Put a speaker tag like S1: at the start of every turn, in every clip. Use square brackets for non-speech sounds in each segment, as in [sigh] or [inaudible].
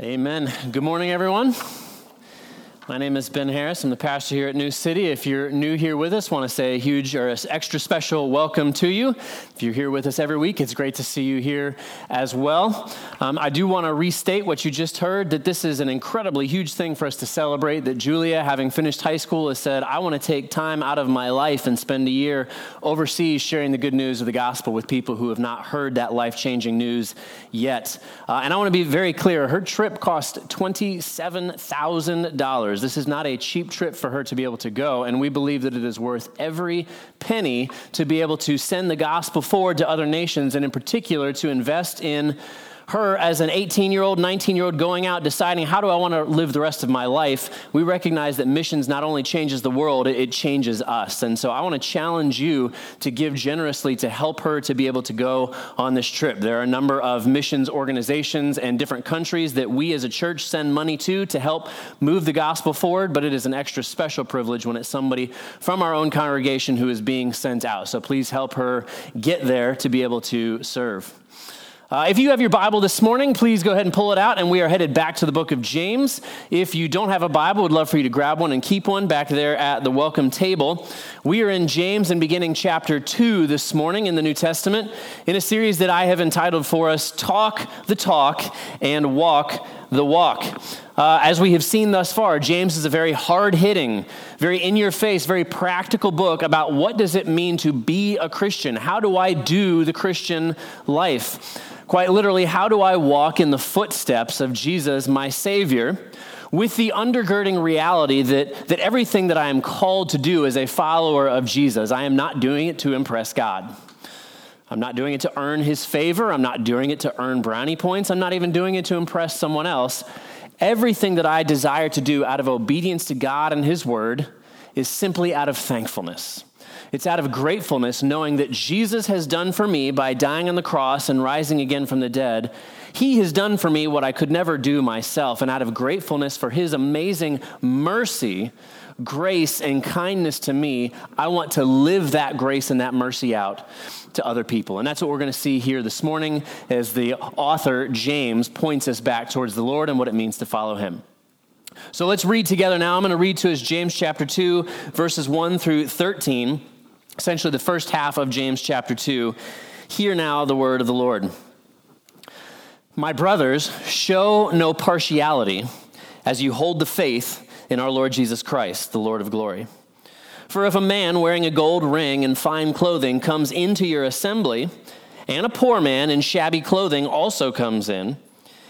S1: Amen. Good morning, everyone. My name is Ben Harris. I'm the pastor here at New City. If you're new here with us, want to say a huge or extra special welcome to you. If you're here with us every week, it's great to see you here as well. Um, I do want to restate what you just heard that this is an incredibly huge thing for us to celebrate. That Julia, having finished high school, has said, I want to take time out of my life and spend a year overseas sharing the good news of the gospel with people who have not heard that life changing news yet. Uh, and I want to be very clear her trip cost $27,000. This is not a cheap trip for her to be able to go, and we believe that it is worth every penny to be able to send the gospel forward to other nations, and in particular to invest in her as an 18 year old, 19 year old going out deciding how do I want to live the rest of my life, we recognize that missions not only changes the world, it changes us. And so I want to challenge you to give generously to help her to be able to go on this trip. There are a number of missions organizations and different countries that we as a church send money to to help move the gospel forward, but it is an extra special privilege when it's somebody from our own congregation who is being sent out. So please help her get there to be able to serve. Uh, if you have your Bible this morning, please go ahead and pull it out, and we are headed back to the book of James. If you don't have a Bible, would love for you to grab one and keep one back there at the welcome table. We are in James and beginning chapter 2 this morning in the New Testament in a series that I have entitled for us Talk the Talk and Walk the Walk. Uh, as we have seen thus far, James is a very hard hitting, very in your face, very practical book about what does it mean to be a Christian? How do I do the Christian life? Quite literally, how do I walk in the footsteps of Jesus, my Savior, with the undergirding reality that, that everything that I am called to do as a follower of Jesus, I am not doing it to impress God. I'm not doing it to earn his favor. I'm not doing it to earn brownie points. I'm not even doing it to impress someone else. Everything that I desire to do out of obedience to God and his word is simply out of thankfulness. It's out of gratefulness, knowing that Jesus has done for me by dying on the cross and rising again from the dead. He has done for me what I could never do myself. And out of gratefulness for his amazing mercy, grace, and kindness to me, I want to live that grace and that mercy out to other people. And that's what we're going to see here this morning as the author, James, points us back towards the Lord and what it means to follow him. So let's read together now. I'm going to read to us James chapter 2, verses 1 through 13 essentially the first half of James chapter 2. Hear now the word of the Lord. My brothers, show no partiality as you hold the faith in our Lord Jesus Christ, the Lord of glory. For if a man wearing a gold ring and fine clothing comes into your assembly, and a poor man in shabby clothing also comes in,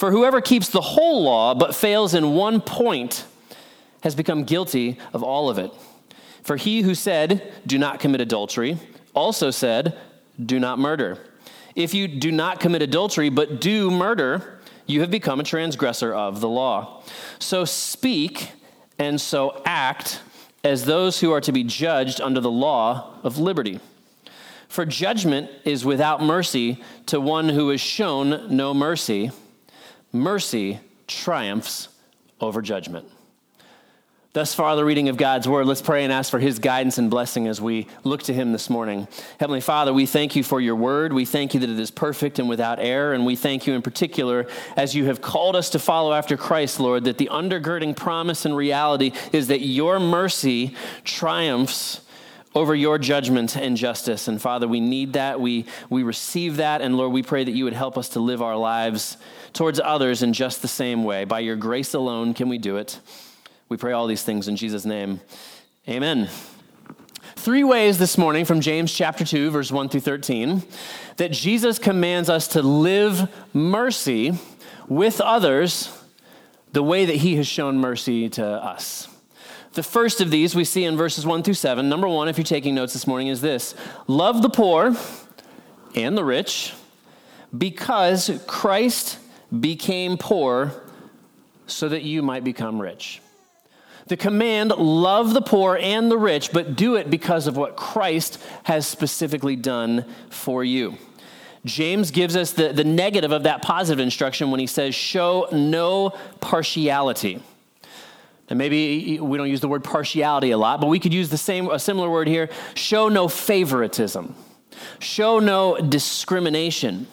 S1: For whoever keeps the whole law but fails in one point has become guilty of all of it. For he who said, Do not commit adultery, also said, Do not murder. If you do not commit adultery but do murder, you have become a transgressor of the law. So speak and so act as those who are to be judged under the law of liberty. For judgment is without mercy to one who has shown no mercy mercy triumphs over judgment. Thus far, the reading of God's word. Let's pray and ask for his guidance and blessing as we look to him this morning. Heavenly Father, we thank you for your word. We thank you that it is perfect and without error. And we thank you in particular as you have called us to follow after Christ, Lord, that the undergirding promise and reality is that your mercy triumphs over your judgment and justice. And Father, we need that. We, we receive that. And Lord, we pray that you would help us to live our lives towards others in just the same way. By your grace alone can we do it. We pray all these things in Jesus' name. Amen. Three ways this morning from James chapter 2, verse 1 through 13, that Jesus commands us to live mercy with others the way that he has shown mercy to us. The first of these we see in verses 1 through 7. Number one, if you're taking notes this morning, is this Love the poor and the rich because Christ became poor so that you might become rich. The command, love the poor and the rich, but do it because of what Christ has specifically done for you. James gives us the, the negative of that positive instruction when he says, show no partiality. And maybe we don't use the word partiality a lot, but we could use the same, a similar word here show no favoritism, show no discrimination.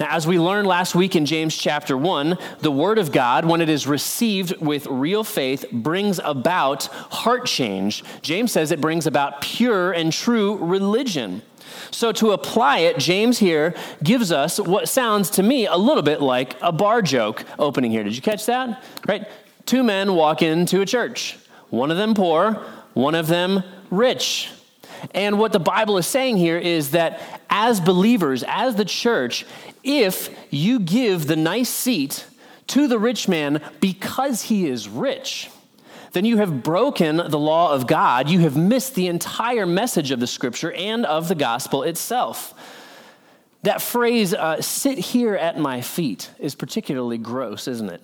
S1: Now, as we learned last week in James chapter 1, the Word of God, when it is received with real faith, brings about heart change. James says it brings about pure and true religion. So, to apply it, James here gives us what sounds to me a little bit like a bar joke opening here. Did you catch that? Right? Two men walk into a church, one of them poor, one of them rich. And what the Bible is saying here is that as believers, as the church, if you give the nice seat to the rich man because he is rich, then you have broken the law of God. You have missed the entire message of the scripture and of the gospel itself. That phrase, uh, sit here at my feet, is particularly gross, isn't it?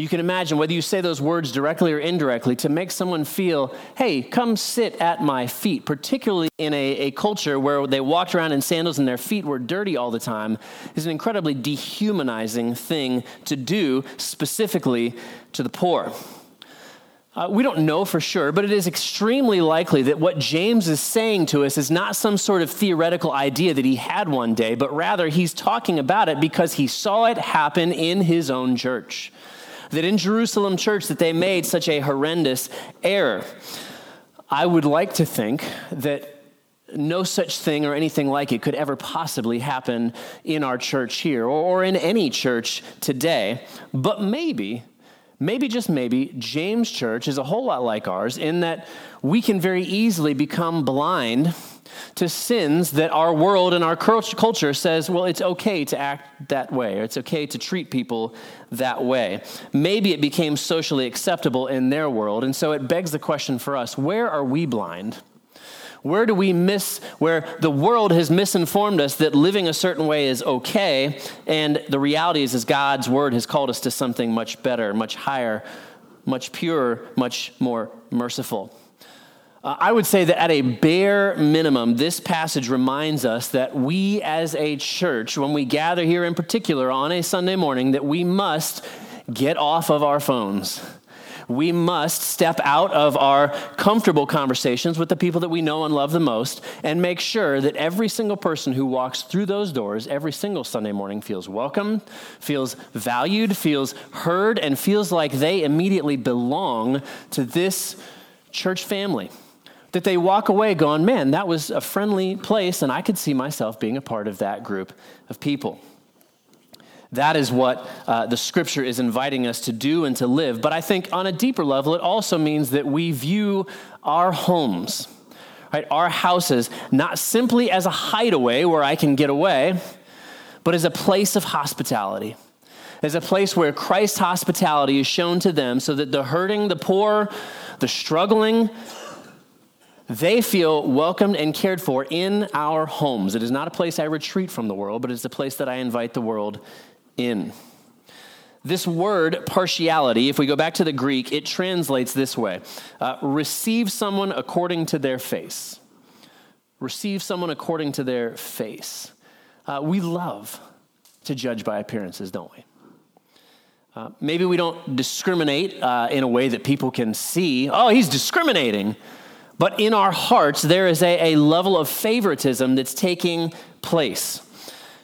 S1: You can imagine whether you say those words directly or indirectly to make someone feel, hey, come sit at my feet, particularly in a, a culture where they walked around in sandals and their feet were dirty all the time, is an incredibly dehumanizing thing to do, specifically to the poor. Uh, we don't know for sure, but it is extremely likely that what James is saying to us is not some sort of theoretical idea that he had one day, but rather he's talking about it because he saw it happen in his own church that in Jerusalem church that they made such a horrendous error. I would like to think that no such thing or anything like it could ever possibly happen in our church here or, in any church today. But maybe, maybe just maybe, James Church is a whole lot like ours in that we can very easily become blind to sins that our world and our culture says, well, it's okay to act that way, or it's okay to treat people that way. Maybe it became socially acceptable in their world, and so it begs the question for us where are we blind? Where do we miss, where the world has misinformed us that living a certain way is okay, and the reality is, is God's word has called us to something much better, much higher, much purer, much more merciful. Uh, I would say that at a bare minimum, this passage reminds us that we as a church, when we gather here in particular on a Sunday morning, that we must get off of our phones. We must step out of our comfortable conversations with the people that we know and love the most and make sure that every single person who walks through those doors every single Sunday morning feels welcome, feels valued, feels heard, and feels like they immediately belong to this church family that they walk away going, man, that was a friendly place, and I could see myself being a part of that group of people. That is what uh, the scripture is inviting us to do and to live. But I think on a deeper level, it also means that we view our homes, right, our houses, not simply as a hideaway where I can get away, but as a place of hospitality as a place where Christ's hospitality is shown to them so that the hurting, the poor, the struggling, they feel welcomed and cared for in our homes. It is not a place I retreat from the world, but it's a place that I invite the world in. This word, partiality, if we go back to the Greek, it translates this way uh, receive someone according to their face. Receive someone according to their face. Uh, we love to judge by appearances, don't we? Uh, maybe we don't discriminate uh, in a way that people can see. Oh, he's discriminating. But in our hearts, there is a, a level of favoritism that's taking place.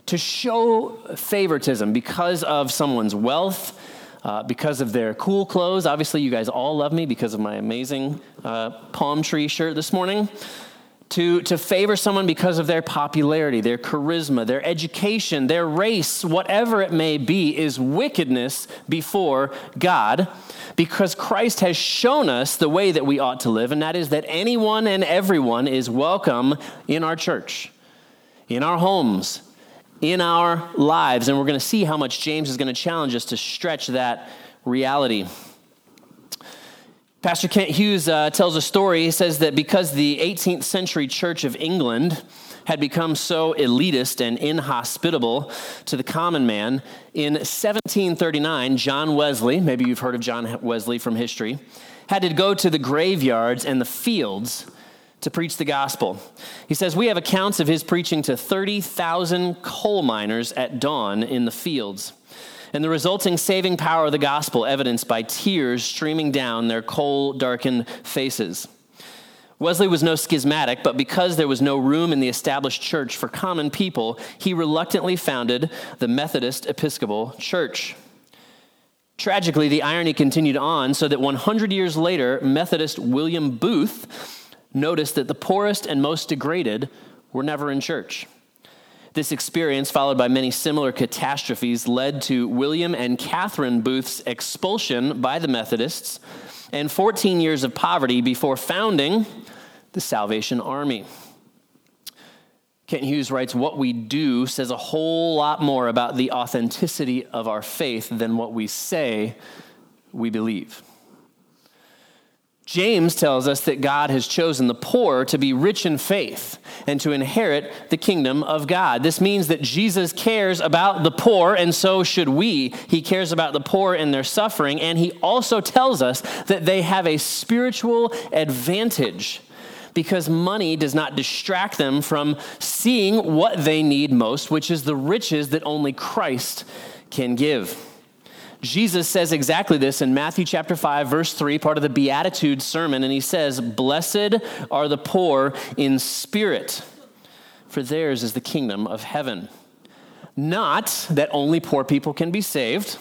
S1: To show favoritism because of someone's wealth, uh, because of their cool clothes. Obviously, you guys all love me because of my amazing uh, palm tree shirt this morning. To, to favor someone because of their popularity, their charisma, their education, their race, whatever it may be, is wickedness before God because Christ has shown us the way that we ought to live, and that is that anyone and everyone is welcome in our church, in our homes, in our lives. And we're going to see how much James is going to challenge us to stretch that reality. Pastor Kent Hughes uh, tells a story. He says that because the 18th century Church of England had become so elitist and inhospitable to the common man, in 1739, John Wesley, maybe you've heard of John Wesley from history, had to go to the graveyards and the fields to preach the gospel. He says, We have accounts of his preaching to 30,000 coal miners at dawn in the fields and the resulting saving power of the gospel evidenced by tears streaming down their coal darkened faces. Wesley was no schismatic, but because there was no room in the established church for common people, he reluctantly founded the Methodist Episcopal Church. Tragically, the irony continued on so that 100 years later, Methodist William Booth noticed that the poorest and most degraded were never in church. This experience, followed by many similar catastrophes, led to William and Catherine Booth's expulsion by the Methodists and 14 years of poverty before founding the Salvation Army. Kent Hughes writes, What we do says a whole lot more about the authenticity of our faith than what we say we believe. James tells us that God has chosen the poor to be rich in faith and to inherit the kingdom of God. This means that Jesus cares about the poor, and so should we. He cares about the poor and their suffering, and he also tells us that they have a spiritual advantage because money does not distract them from seeing what they need most, which is the riches that only Christ can give. Jesus says exactly this in Matthew chapter 5 verse 3 part of the beatitude sermon and he says blessed are the poor in spirit for theirs is the kingdom of heaven. Not that only poor people can be saved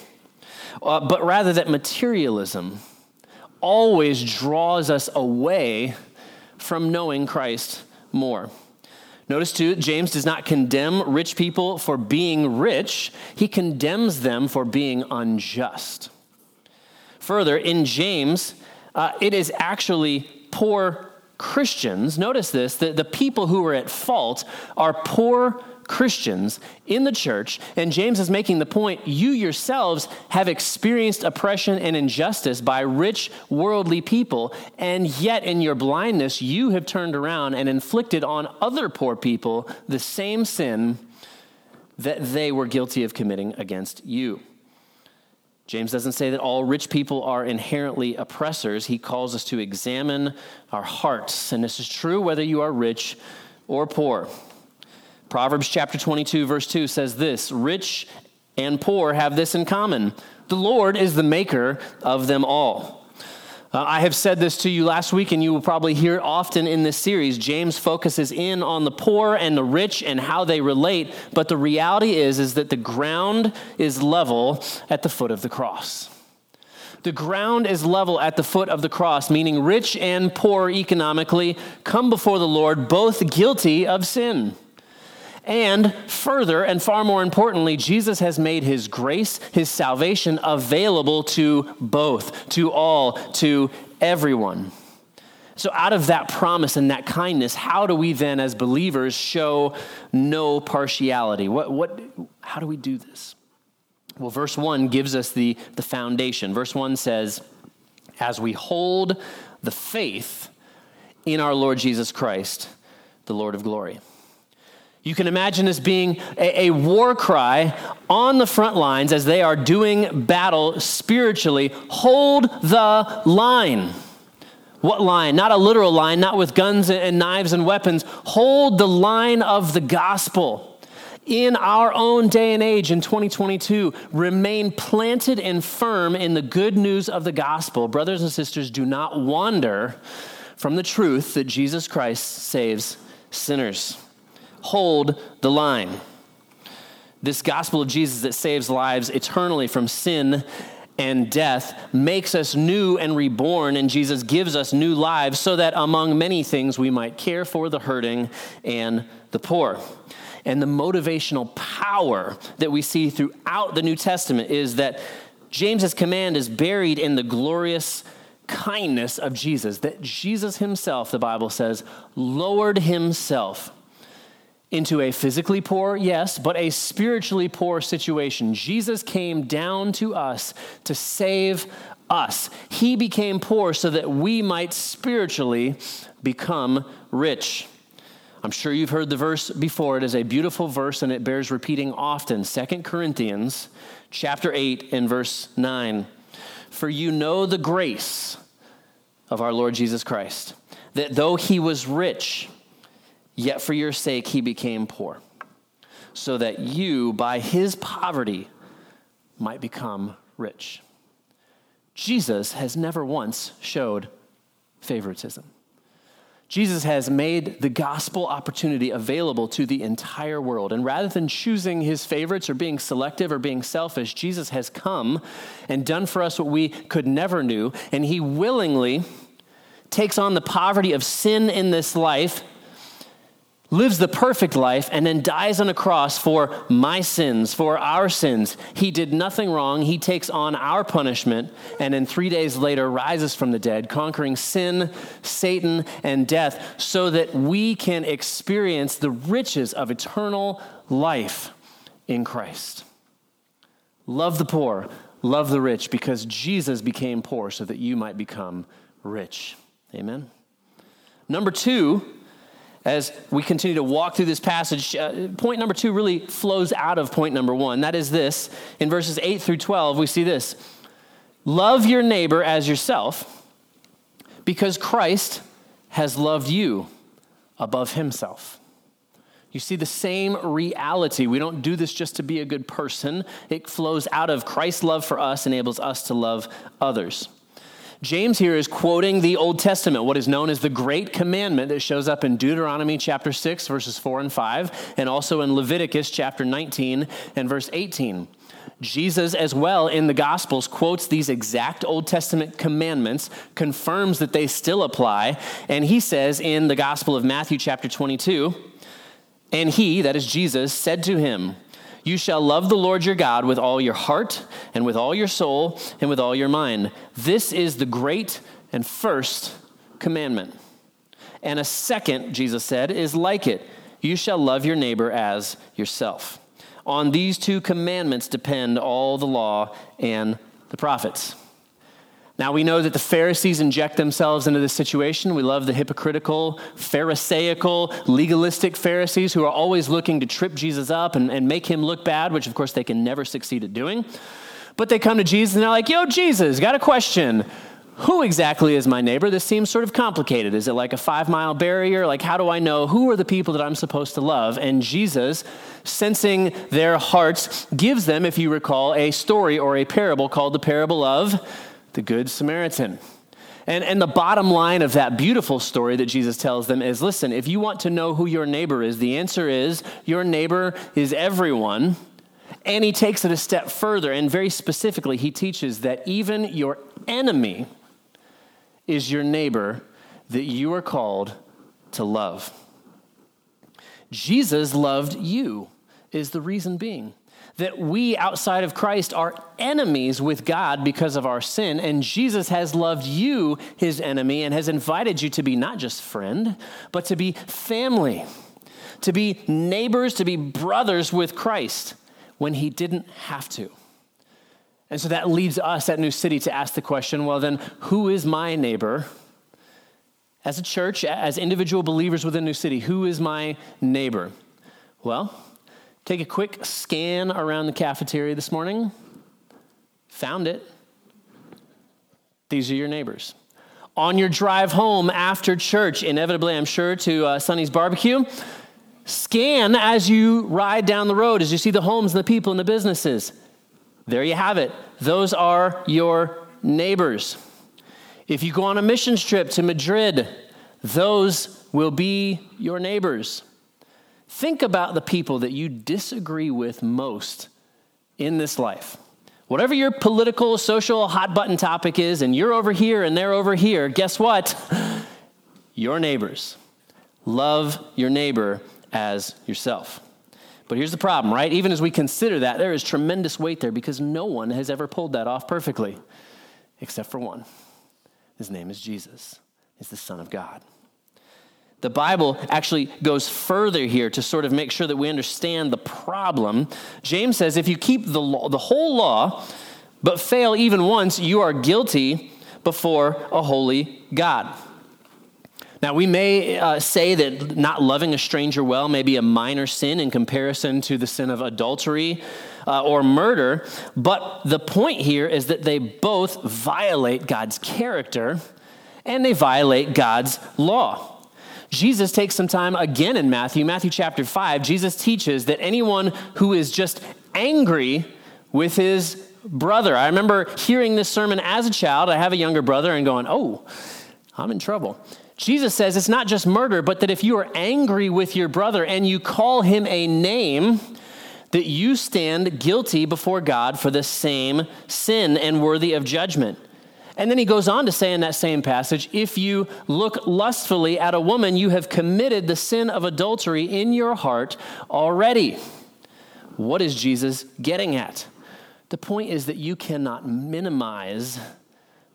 S1: uh, but rather that materialism always draws us away from knowing Christ more Notice too, James does not condemn rich people for being rich, he condemns them for being unjust. Further, in James, uh, it is actually poor Christians, notice this, that the people who are at fault are poor Christians in the church, and James is making the point you yourselves have experienced oppression and injustice by rich worldly people, and yet in your blindness you have turned around and inflicted on other poor people the same sin that they were guilty of committing against you. James doesn't say that all rich people are inherently oppressors. He calls us to examine our hearts. And this is true whether you are rich or poor. Proverbs chapter 22, verse 2 says this Rich and poor have this in common the Lord is the maker of them all. Uh, I have said this to you last week, and you will probably hear it often in this series. James focuses in on the poor and the rich and how they relate, but the reality is, is that the ground is level at the foot of the cross. The ground is level at the foot of the cross, meaning rich and poor economically come before the Lord, both guilty of sin. And further, and far more importantly, Jesus has made his grace, his salvation available to both, to all, to everyone. So, out of that promise and that kindness, how do we then, as believers, show no partiality? What, what, how do we do this? Well, verse 1 gives us the, the foundation. Verse 1 says, As we hold the faith in our Lord Jesus Christ, the Lord of glory. You can imagine this being a, a, war cry on the front lines as they are doing battle spiritually. Hold the line. What line? Not a literal line, not with guns and knives and weapons. Hold the line of the gospel. In our own day and age in 2022, remain planted and firm in the good news of the gospel. Brothers and sisters, do not wander from the truth that Jesus Christ saves sinners hold the line. This gospel of Jesus that saves lives eternally from sin and death makes us new and reborn, and Jesus gives us new lives so that among many things we might care for the hurting and the poor. And the motivational power that we see throughout the New Testament is that James's command is buried in the glorious kindness of Jesus, that Jesus himself, the Bible says, lowered himself into a physically poor, yes, but a spiritually poor situation. Jesus came down to us to save us. He became poor so that we might spiritually become rich. I'm sure you've heard the verse before. It is a beautiful verse and it bears repeating often. 2 Corinthians chapter 8 and verse 9. For you know the grace of our Lord Jesus Christ, that though he was rich, Yet for your sake he became poor, so that you, by his poverty, might become rich. Jesus has never once showed favoritism. Jesus has made the gospel opportunity available to the entire world. And rather than choosing his favorites or being selective or being selfish, Jesus has come and done for us what we could never do. And he willingly takes on the poverty of sin in this life lives the perfect life, and then dies on a cross for my sins, for our sins. He did nothing wrong. He takes on our punishment, and then three days later rises from the dead, conquering sin, Satan, and death, so that we can experience the riches of eternal life in Christ. Love the poor, love the rich, because Jesus became poor so that you might become rich. Amen. Number two, as we continue to walk through this passage, uh, point number two really flows out of point number one. That is this in verses 8 through 12, we see this Love your neighbor as yourself because Christ has loved you above himself. You see the same reality. We don't do this just to be a good person. It flows out of Christ's love for us, enables us to love others. James here is quoting the Old Testament, what is known as the Great Commandment that shows up in Deuteronomy chapter 6, verses 4 and 5, and also in Leviticus chapter 19 and verse 18. Jesus, as well in the Gospels, quotes these exact Old Testament commandments, confirms that they still apply, and he says in the Gospel of Matthew, chapter 22, and he, that is Jesus, said to him, you shall love the Lord your God with all your heart, and with all your soul, and with all your mind. This is the great and first commandment. And a second, Jesus said, is like it you shall love your neighbor as yourself. On these two commandments depend all the law and the prophets. Now we know that the Pharisees inject themselves into this situation. We love the hypocritical, Pharisaical, legalistic Pharisees who are always looking to trip Jesus up and, and make him look bad, which of course they can never succeed at doing. But they come to Jesus and they're like, Yo, Jesus, got a question. Who exactly is my neighbor? This seems sort of complicated. Is it like a five mile barrier? Like, how do I know who are the people that I'm supposed to love? And Jesus, sensing their hearts, gives them, if you recall, a story or a parable called the parable of the Good Samaritan. And, and the bottom line of that beautiful story that Jesus tells them is listen, if you want to know who your neighbor is, the answer is your neighbor is everyone. And he takes it a step further, and very specifically, he teaches that even your enemy is your neighbor that you are called to love. Jesus loved you, is the reason being that we outside of Christ are enemies with God because of our sin, and Jesus has loved you, his enemy, and has invited you to be not just friend, but to be family, to be neighbors, to be brothers with Christ when he didn't have to. And so that leads us at New City to ask the question well, then, who is my neighbor? As a church, as individual believers within New City, who is my neighbor? Well, Take a quick scan around the cafeteria this morning. Found it. These are your neighbors. On your drive home after church, inevitably, I'm sure, to uh, Sonny's barbecue, scan as you ride down the road, as you see the homes and the people and the businesses. There you have it. Those are your neighbors. If you go on a missions trip to Madrid, those will be your neighbors. Think about the people that you disagree with most in this life. Whatever your political, social, hot button topic is, and you're over here and they're over here, guess what? [laughs] Your neighbors. Love your neighbor as yourself. But here's the problem, right? Even as we consider that, there is tremendous weight there because no one has ever pulled that off perfectly, except for one. His name is Jesus, He's the Son of God. The Bible actually goes further here to sort of make sure that we understand the problem. James says if you keep the, law, the whole law, but fail even once, you are guilty before a holy God. Now, we may uh, say that not loving a stranger well may be a minor sin in comparison to the sin of adultery uh, or murder, but the point here is that they both violate God's character and they violate God's law. Jesus takes some time again in Matthew, Matthew chapter 5. Jesus teaches that anyone who is just angry with his brother. I remember hearing this sermon as a child. I have a younger brother and going, oh, I'm in trouble. Jesus says it's not just murder, but that if you are angry with your brother and you call him a name, that you stand guilty before God for the same sin and worthy of judgment. And then he goes on to say in that same passage if you look lustfully at a woman, you have committed the sin of adultery in your heart already. What is Jesus getting at? The point is that you cannot minimize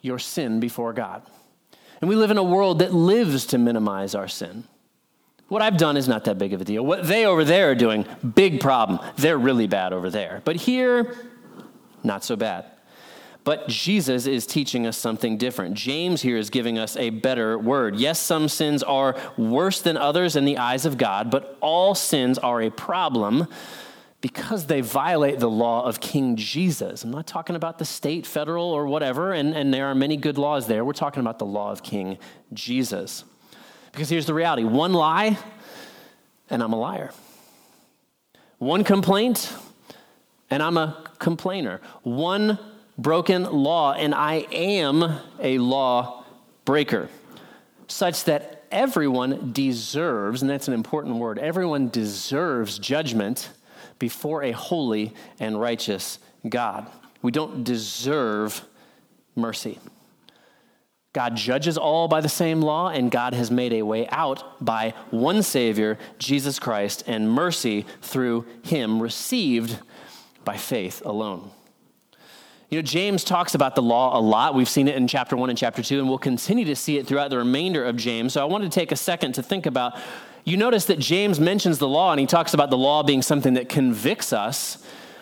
S1: your sin before God. And we live in a world that lives to minimize our sin. What I've done is not that big of a deal. What they over there are doing, big problem. They're really bad over there. But here, not so bad. But Jesus is teaching us something different. James here is giving us a better word. Yes, some sins are worse than others in the eyes of God, but all sins are a problem because they violate the law of King Jesus. I'm not talking about the state, federal, or whatever, and, and there are many good laws there. We're talking about the law of King Jesus. Because here's the reality one lie, and I'm a liar. One complaint, and I'm a complainer. One broken law, and I am a law breaker, such that everyone deserves, and that's an important word, everyone deserves judgment before a holy and righteous God. We don't deserve mercy. God judges all by the same law, and God has made a way out by one Savior, Jesus Christ, and mercy through Him received by faith alone. You know, James talks about the law a lot. We've seen it in chapter 1 and chapter 2, and we'll continue to see it throughout the remainder of James. So I wanted to take a second to think about you notice that James mentions the law and he talks about the law being something that convicts us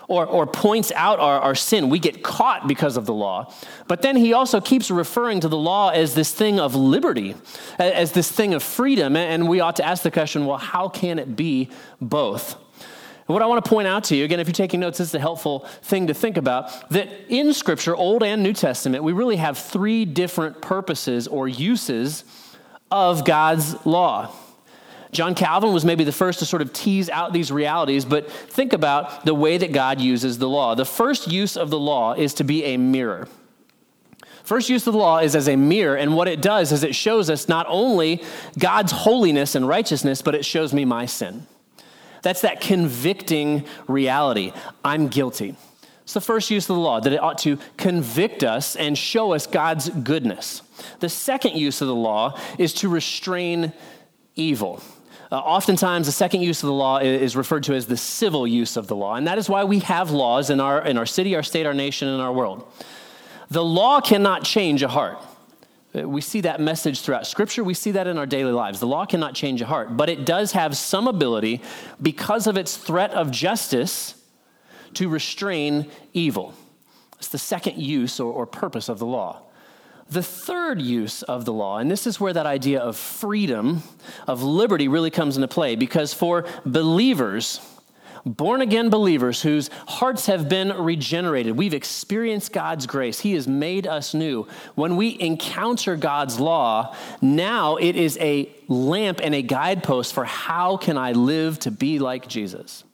S1: or, or points out our, our sin. We get caught because of the law. But then he also keeps referring to the law as this thing of liberty, as this thing of freedom. And we ought to ask the question well, how can it be both? And what I want to point out to you, again, if you're taking notes, this is a helpful thing to think about that in Scripture, Old and New Testament, we really have three different purposes or uses of God's law. John Calvin was maybe the first to sort of tease out these realities, but think about the way that God uses the law. The first use of the law is to be a mirror. First use of the law is as a mirror, and what it does is it shows us not only God's holiness and righteousness, but it shows me my sin. That's that convicting reality. I'm guilty. It's the first use of the law, that it ought to convict us and show us God's goodness. The second use of the law is to restrain evil. Uh, oftentimes, the second use of the law is referred to as the civil use of the law, and that is why we have laws in our, in our city, our state, our nation, and our world. The law cannot change a heart. Uh, we see that message throughout Scripture. We see that in our daily lives. The law cannot change a heart, but it does have some ability, because of its threat of justice, to restrain evil. It's the second use or, or purpose of the law. The third use of the law, and this is where that idea of freedom, of liberty, really comes into play, because for believers, born again believers whose hearts have been regenerated, we've experienced God's grace. He has made us new. When we encounter God's law, now it is a lamp and a guidepost for how can I live to be like Jesus.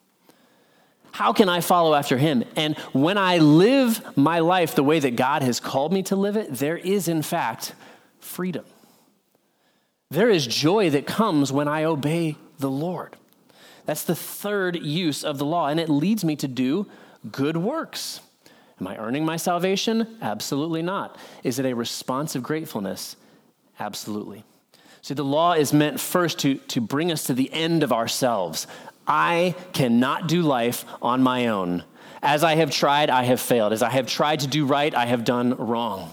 S1: How can I follow after him? And when I live my life the way that God has called me to live it, there is, in fact, freedom. There is joy that comes when I obey the Lord. That's the third use of the law, and it leads me to do good works. Am I earning my salvation? Absolutely not. Is it a response of gratefulness? Absolutely. See, the law is meant first to, to bring us to the end of ourselves. I cannot do life on my own. As I have tried, I have failed. As I have tried to do right, I have done wrong.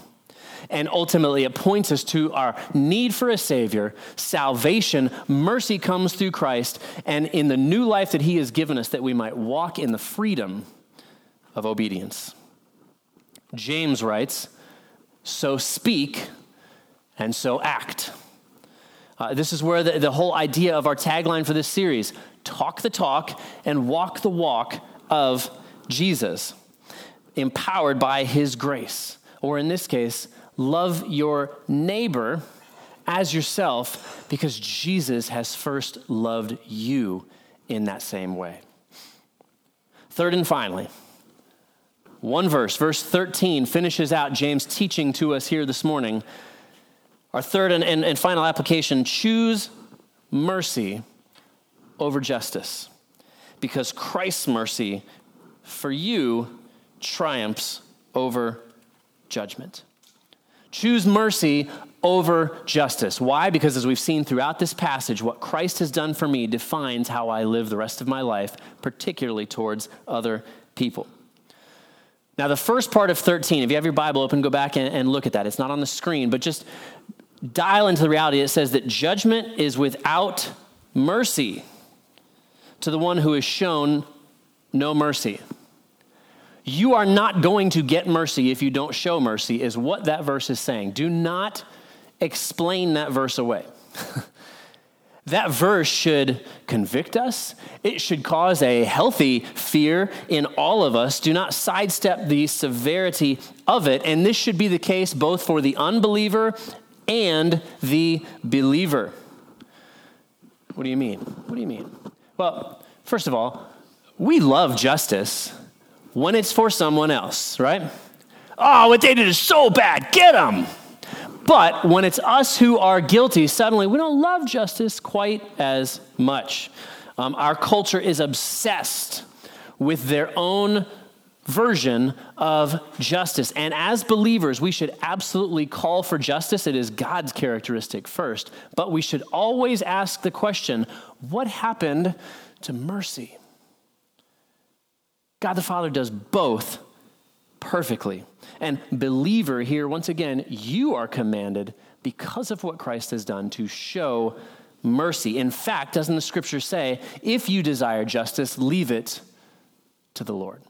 S1: And ultimately, it points us to our need for a Savior, salvation, mercy comes through Christ, and in the new life that He has given us, that we might walk in the freedom of obedience. James writes, So speak and so act. Uh, this is where the, the whole idea of our tagline for this series talk the talk and walk the walk of Jesus, empowered by his grace. Or in this case, love your neighbor as yourself because Jesus has first loved you in that same way. Third and finally, one verse, verse 13, finishes out James' teaching to us here this morning. Our third and, and, and final application choose mercy over justice because Christ's mercy for you triumphs over judgment. Choose mercy over justice. Why? Because as we've seen throughout this passage, what Christ has done for me defines how I live the rest of my life, particularly towards other people. Now, the first part of 13, if you have your Bible open, go back and, and look at that. It's not on the screen, but just dial into the reality. It says that judgment is without mercy to the one who has shown no mercy. You are not going to get mercy if you don't show mercy, is what that verse is saying. Do not explain that verse away. [laughs] that verse should convict us. It should cause a healthy fear in all of us. Do not sidestep the severity of it. And this should be the case both for the unbeliever and the believer. What do you mean? What do you mean? Well, first of all, we love justice when it's for someone else, right? Oh, what they did is so bad, get them. But when it's us who are guilty, suddenly we don't love justice quite as much. Um, our culture is obsessed with their own version of justice. And as believers, we should absolutely call for justice. It is God's characteristic first. But we should always ask the question what happened to mercy? God the Father does both perfectly. And believer, here, once again, you are commanded because of what Christ has done to show mercy. In fact, doesn't the scripture say, if you desire justice, leave it to the Lord?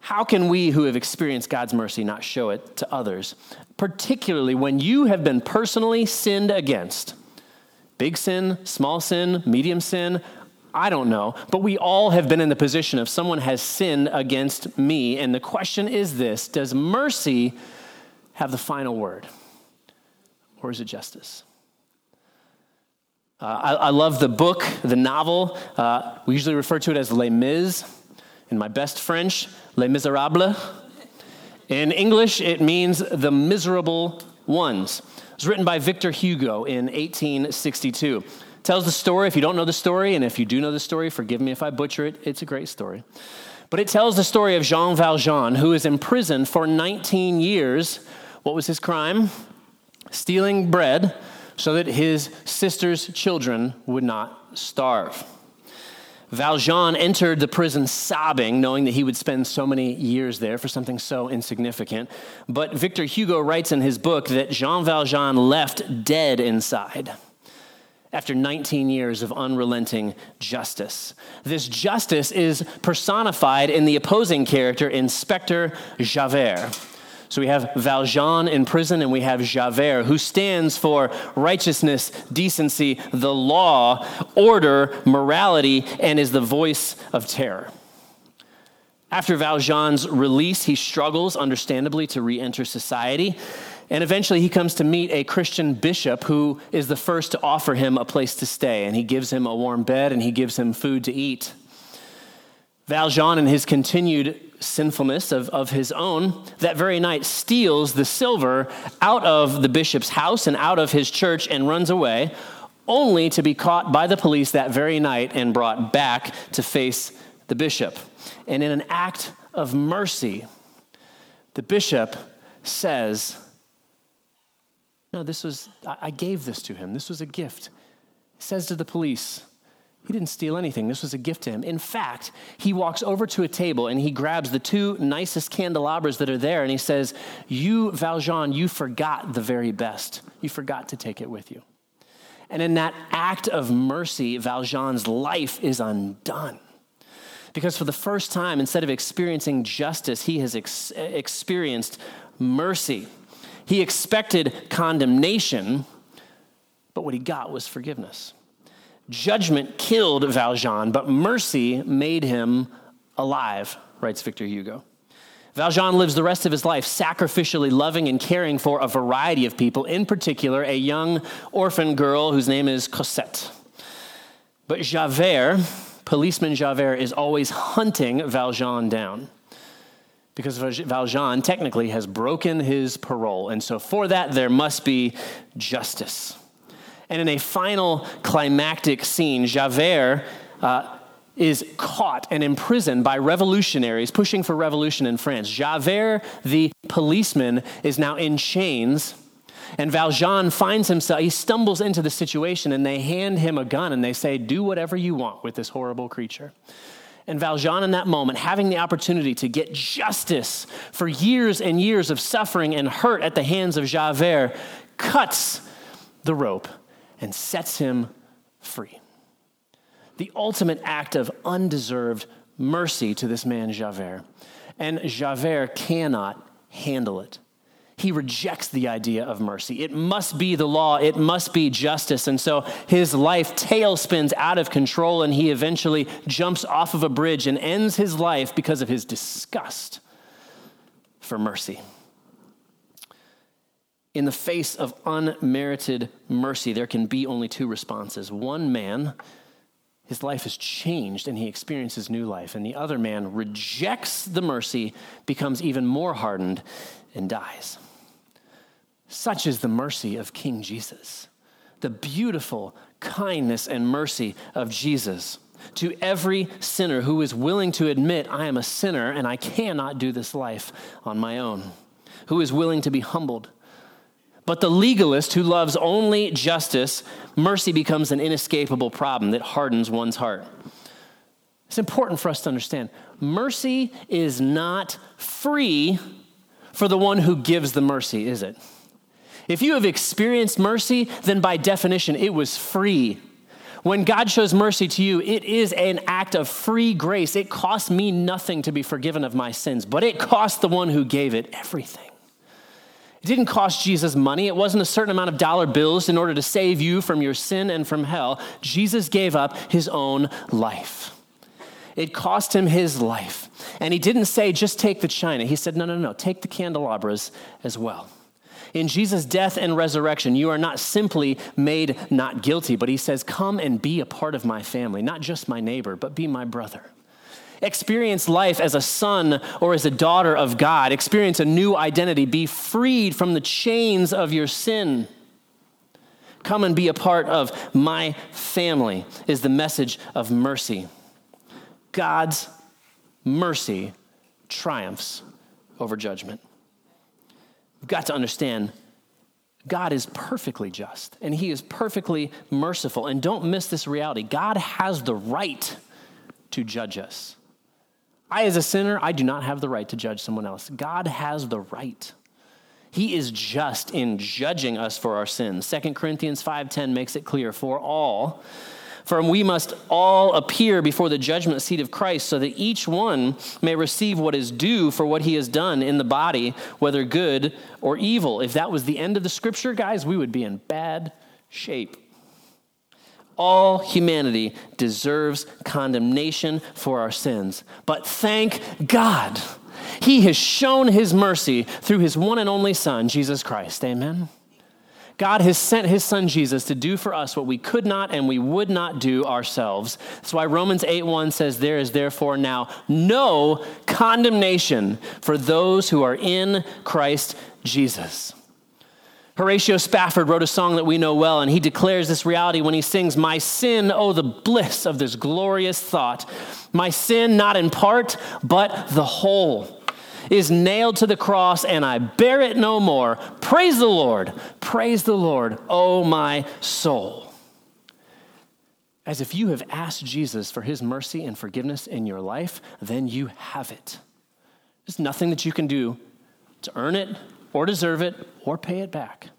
S1: How can we who have experienced God's mercy not show it to others, particularly when you have been personally sinned against? Big sin, small sin, medium sin, I don't know, but we all have been in the position of someone has sinned against me. And the question is this Does mercy have the final word? Or is it justice? Uh, I, I, love the book, the novel. Uh, we usually refer to it as Les Mis. In my best French, Les Miserables. In English, it means the miserable ones. It was written by Victor Hugo in 1862 tells the story. If you don't know the story, and if you do know the story, forgive me if I butcher it, it's a great story. But it tells the story of Jean Valjean, who is imprisoned for 19 years. What was his crime? Stealing bread so that his sister's children would not starve. Valjean entered the prison sobbing, knowing that he would spend so many years there for something so insignificant. But Victor Hugo writes in his book that Jean Valjean left dead inside after 19 years of unrelenting justice. This justice is personified in the opposing character, Inspector Javert. So we have Valjean in prison and we have Javert, who stands for righteousness, decency, the law, order, morality, and is the voice of terror. After Valjean's release, he struggles, understandably, to re enter society. And eventually he comes to meet a Christian bishop who is the first to offer him a place to stay. And he gives him a warm bed and he gives him food to eat. Valjean, in his continued sinfulness of, of his own, that very night steals the silver out of the bishop's house and out of his church and runs away, only to be caught by the police that very night and brought back to face the bishop. And in an act of mercy, the bishop says, No, this was, I gave this to him. This was a gift. He says to the police, he didn't steal anything. This was a gift to him. In fact, he walks over to a table and he grabs the two nicest candelabras that are there and he says, You, Valjean, you forgot the very best. You forgot to take it with you. And in that act of mercy, Valjean's life is undone. Because for the first time, instead of experiencing justice, he has ex- experienced mercy. He expected condemnation, but what he got was forgiveness. Judgment killed Valjean, but mercy made him alive, writes Victor Hugo. Valjean lives the rest of his life sacrificially loving and caring for a variety of people, in particular, a young orphan girl whose name is Cosette. But Javert, policeman Javert, is always hunting Valjean down because Valjean technically has broken his parole. And so, for that, there must be justice. And in a final climactic scene, Javert uh, is caught and imprisoned by revolutionaries pushing for revolution in France. Javert, the policeman, is now in chains. And Valjean finds himself, he stumbles into the situation, and they hand him a gun and they say, Do whatever you want with this horrible creature. And Valjean, in that moment, having the opportunity to get justice for years and years of suffering and hurt at the hands of Javert, cuts the rope and sets him free. The ultimate act of undeserved mercy to this man, Javert. And Javert cannot handle it. He rejects the idea of mercy. It must be the law, it must be justice. And so his life tailspins out of control, and he eventually jumps off of a bridge and ends his life because of his disgust for mercy in the face of unmerited mercy, there can be only two responses. One man, his life is changed and he experiences new life, and the other man rejects the mercy, becomes even more hardened, and dies. Such is the mercy of King Jesus, the beautiful kindness and mercy of Jesus to every sinner who is willing to admit, I am a sinner and I cannot do this life on my own, who is willing to be humbled but the legalist who loves only justice, mercy becomes an inescapable problem that hardens one's heart. It's important for us to understand mercy is not free for the one who gives the mercy, is it? If you have experienced mercy, then by definition, it was free. When God shows mercy to you, it is an act of free grace. It costs me nothing to be forgiven of my sins, but it cost the one who gave it everything. It didn't cost Jesus money. It wasn't a certain amount of dollar bills in order to save you from your sin and from hell. Jesus gave up his own life. It cost him his life. And he didn't say, just take the china. He said, no, no, no, take the candelabras as well. In Jesus' death and resurrection, you are not simply made not guilty, but he says, come and be a part of my family, not just my neighbor, but be my brother. Experience life as a son or as a daughter of God. Experience a new identity. Be freed from the chains of your sin. Come and be a part of my family, is the message of mercy. God's mercy triumphs over judgment. We've got to understand God is perfectly just and He is perfectly merciful. And don't miss this reality God has the right to judge us. I, as a sinner, I do not have the right to judge someone else. God has the right. He is just in judging us for our sins. 2 Corinthians 5:10 makes it clear for all for we must all appear before the judgment seat of Christ so that each one may receive what is due for what he has done in the body, whether good or evil. If that was the end of the scripture, guys, we would be in bad shape. All humanity deserves condemnation for our sins. But thank God, He has shown His mercy through His one and only Son, Jesus Christ. Amen. God has sent his son Jesus to do for us what we could not and we would not do ourselves. That's why Romans 8 1 says, There is therefore now no condemnation for those who are in Christ Jesus Horatio Spafford wrote a song that we know well, and he declares this reality when he sings, My sin, oh, the bliss of this glorious thought. My sin, not in part, but the whole, is nailed to the cross, and I bear it no more. Praise the Lord, praise the Lord, oh, my soul. As if you have asked Jesus for his mercy and forgiveness in your life, then you have it. There's nothing that you can do to earn it or deserve it or pay it back.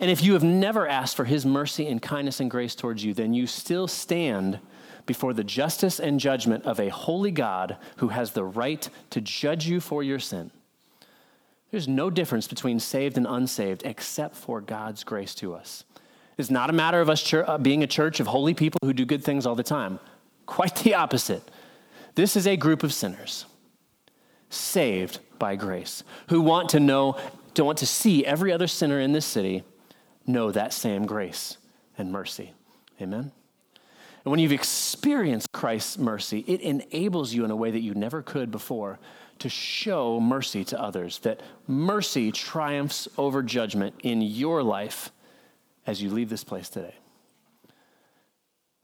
S1: And if you have never asked for his mercy and kindness and grace towards you, then you still stand before the justice and judgment of a holy God who has the right to judge you for your sin. There's no difference between saved and unsaved except for God's grace to us. It's not a matter of us uh, being a church of holy people who do good things all the time. Quite the opposite. This is a group of sinners saved by grace, who want to know, to want to see every other sinner in this city know that same grace and mercy. Amen? And when you've experienced Christ's mercy, it enables you in a way that you never could before to show mercy to others, that mercy triumphs over judgment in your life as you leave this place today.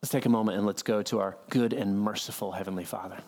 S1: Let's take a moment and let's go to our good and merciful Heavenly Father.